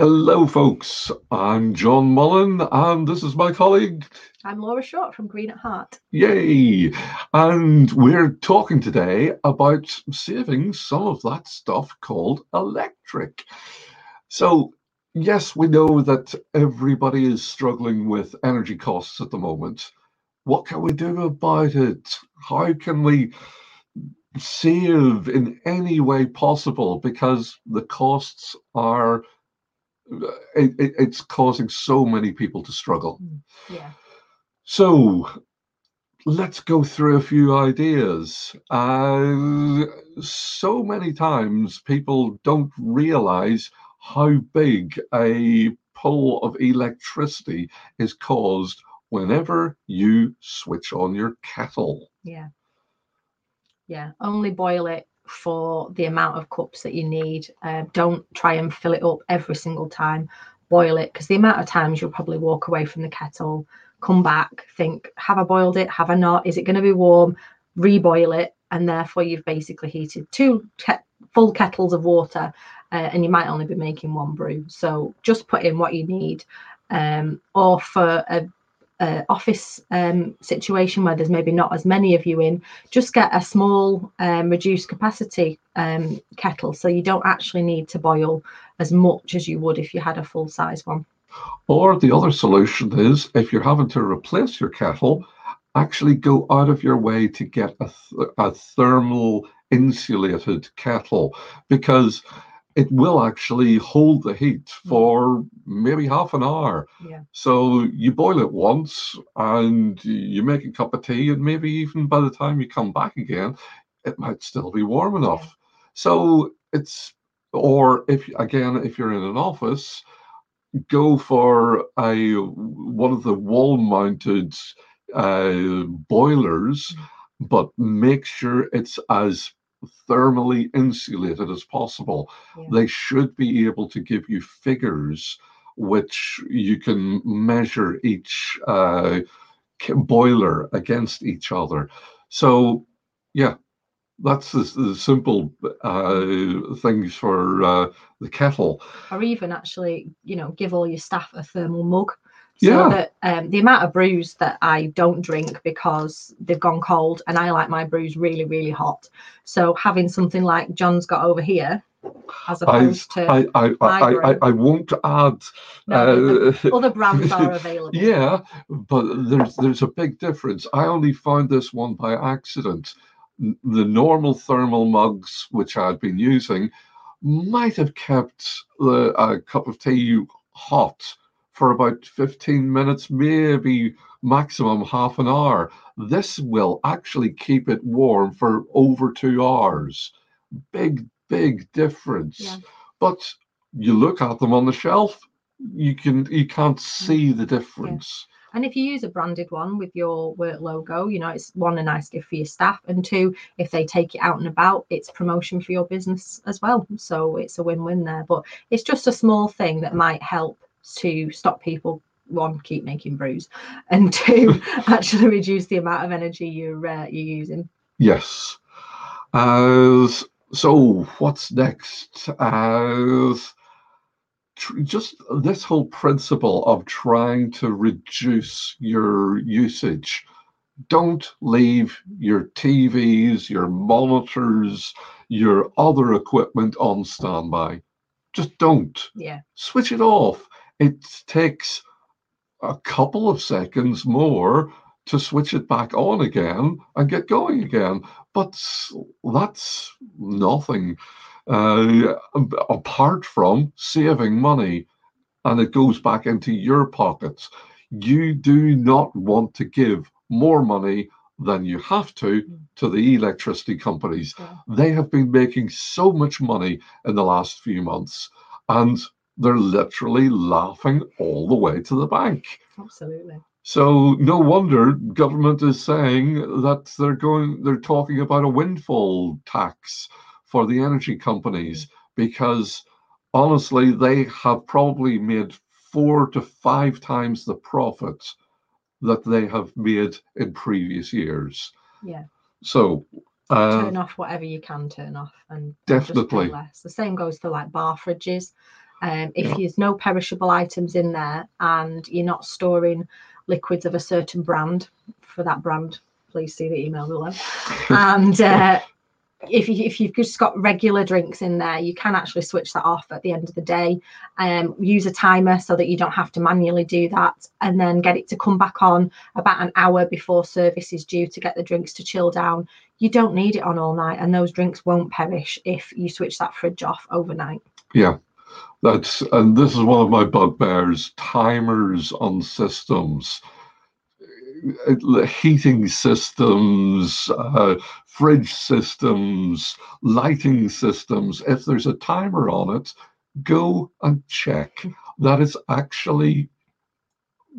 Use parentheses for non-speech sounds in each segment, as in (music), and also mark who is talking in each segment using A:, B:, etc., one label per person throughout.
A: Hello, folks. I'm Jon Mullen, and this is my colleague.
B: I'm Laura Short from Green at Heart.
A: Yay! And we're talking today about saving some of that stuff called electric. So, yes, we know that everybody is struggling with energy costs at the moment. What can we do about it? How can we save in any way possible? Because the costs are it, it, it's causing so many people to struggle.
B: Yeah.
A: So let's go through a few ideas. Uh, so many times people don't realize how big a pull of electricity is caused whenever you switch on your kettle.
B: Yeah. Yeah. Only boil it for the amount of cups that you need. Uh, don't try and fill it up every single time. Boil it because the amount of times you'll probably walk away from the kettle, come back, think, have I boiled it? Have I not? Is it going to be warm? Reboil it. And therefore, you've basically heated two ke- full kettles of water uh, and you might only be making one brew. So just put in what you need. Um, or for a uh, office um, situation where there's maybe not as many of you in, just get a small um, reduced capacity um, kettle so you don't actually need to boil as much as you would if you had a full size one.
A: Or the other solution is if you're having to replace your kettle, actually go out of your way to get a, th- a thermal insulated kettle because it will actually hold the heat
B: Mm.
A: for maybe half an hour.
B: Yeah.
A: So you boil it once and you make a cup of tea, and maybe even by the time you come back again, it might still be warm enough. So it's, or if again, if you're in an office, go for a one of the wall mounted uh, boilers, but make sure it's as thermally insulated as possible.
B: Yeah.
A: They should be able to give you figures which you can measure each uh, boiler against each other. So, yeah, that's the, the simple uh, things for uh, the kettle.
B: Or even actually, you know, give all your staff a thermal mug. So
A: Yeah.
B: that um, the amount of brews that I don't drink because they've gone cold and I like my brews really, really hot. So having something like Jon's got over here, as
A: I,
B: opposed to
A: I, I, I, I. I won't add.
B: No,
A: uh,
B: other brands are (laughs) available.
A: Yeah, but there's there's a big difference. I only found this one by accident. The normal thermal mugs which I'd been using might have kept the a cup of tea hot for about 15 minutes, maybe maximum half an hour. This will actually keep it warm for over two hours. Big, big difference.
B: Yeah.
A: But you look at them on the shelf, you can you can't see the difference.
B: And if you use a branded one with your work logo, you know, it's one, a nice gift for your staff. And two, if they take it out and about, it's promotion for your business as well. So it's a win win there. But it's just a small thing that might help to stop people, one, keep making brews, (laughs) and two, (laughs) actually reduce the amount of energy you're, uh, you're using.
A: Yes. As so, what's next? As tr- just this whole principle of trying to reduce your usage. Don't leave your TVs, your monitors, your other equipment on standby. Just don't.
B: Yeah.
A: switch it off. It takes a couple of seconds more to switch it back on again and get going again. But that's nothing uh, apart from saving money, and it goes back into your pockets. You do not want to give more money than you have to to the electricity companies.
B: Yeah.
A: They have been making so much money in the last few months, and they're literally laughing all the way to the bank.
B: Absolutely.
A: So no wonder government is saying that they're going they're talking about a windfall tax for the energy companies because honestly they have probably made four to five times the profit that they have made in previous years.
B: Yeah.
A: So uh,
B: turn off whatever you can turn off and
A: definitely.
B: less. The same goes for like bar fridges. Um, if
A: Yeah.
B: there's no perishable items in there and you're not storing liquids of a certain brand for that brand, please see the email below. (laughs) and uh, if, you, if you've just got regular drinks in there, you can actually switch that off at the end of the day. Um, use a timer so that you don't have to manually do that, and then get it to come back on about an hour before service is due to get the drinks to chill down. You don't need it on all night, and those drinks won't perish if you switch that fridge off overnight.
A: Yeah, that's and this is one of my bugbears: timers on systems, heating systems, uh, fridge systems, lighting systems. If there's a timer on it, go and check that it's actually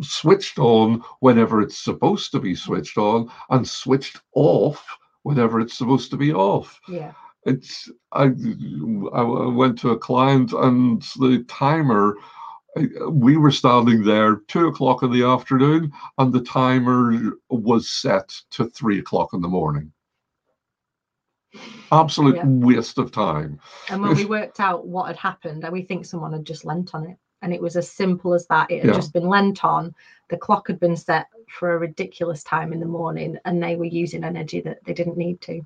A: switched on whenever it's supposed to be switched on and switched off whenever it's supposed to be off
B: Yeah.
A: It's I, I went to a client and the timer we were standing there two o'clock in the afternoon and the timer was set to three o'clock in the morning absolute
B: Yeah.
A: waste of time
B: And when we (laughs) worked out what had happened, and we think someone had just lent on it. And it was as simple as that. It had
A: Yeah.
B: just been lent on. The clock had been set for a ridiculous time in the morning, and they were using energy that they didn't need to.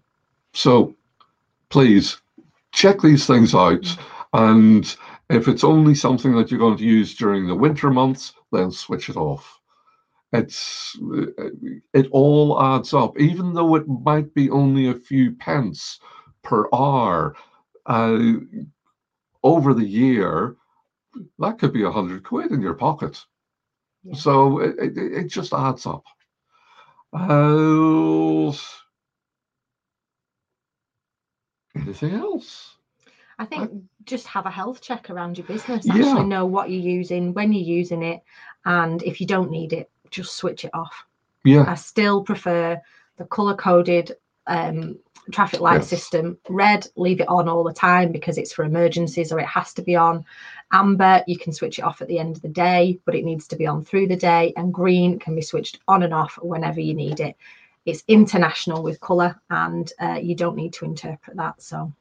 A: so please check these things out. And if it's only something that you're going to use during the winter months then switch it off. It's it all adds up even though it might be only a few pence per hour uh, over the year that could be a hundred quid in your pocket.
B: Yeah.
A: so it, it, it just adds up. Uh, anything else
B: I think just have a health check around your business.
A: Yeah.
B: Actually know what you're using, when you're using it, and if you don't need it, just switch it off.
A: yeah
B: I still prefer the color coded um, traffic light
A: Yes.
B: system. Red, leave it on all the time because it's for emergencies or it has to be on. Amber, you can switch it off at the end of the day, but it needs to be on through the day. And green can be switched on and off whenever you need it. It's international with color and uh, you don't need to interpret that. So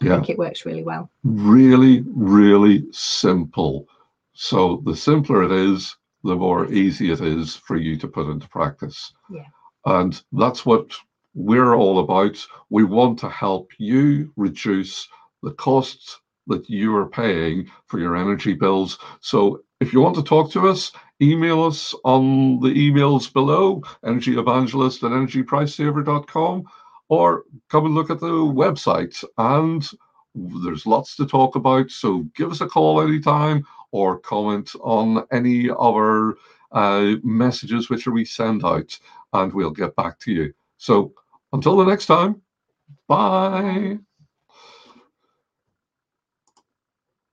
B: I
A: yeah
B: think it works really well.
A: really, really simple. So the simpler it is, the more easy it is for you to put into practice.
B: Yeah.
A: And that's what we're all about. We want to help you reduce the costs that you are paying for your energy bills. So if you want to talk to us, email us on the emails below, energyevangelist at energypricesaver.com, or come and look at the website and there's lots to talk about. So give us a call anytime or comment on any of our uh, messages which we send out and we'll get back to you. So until the next time, bye.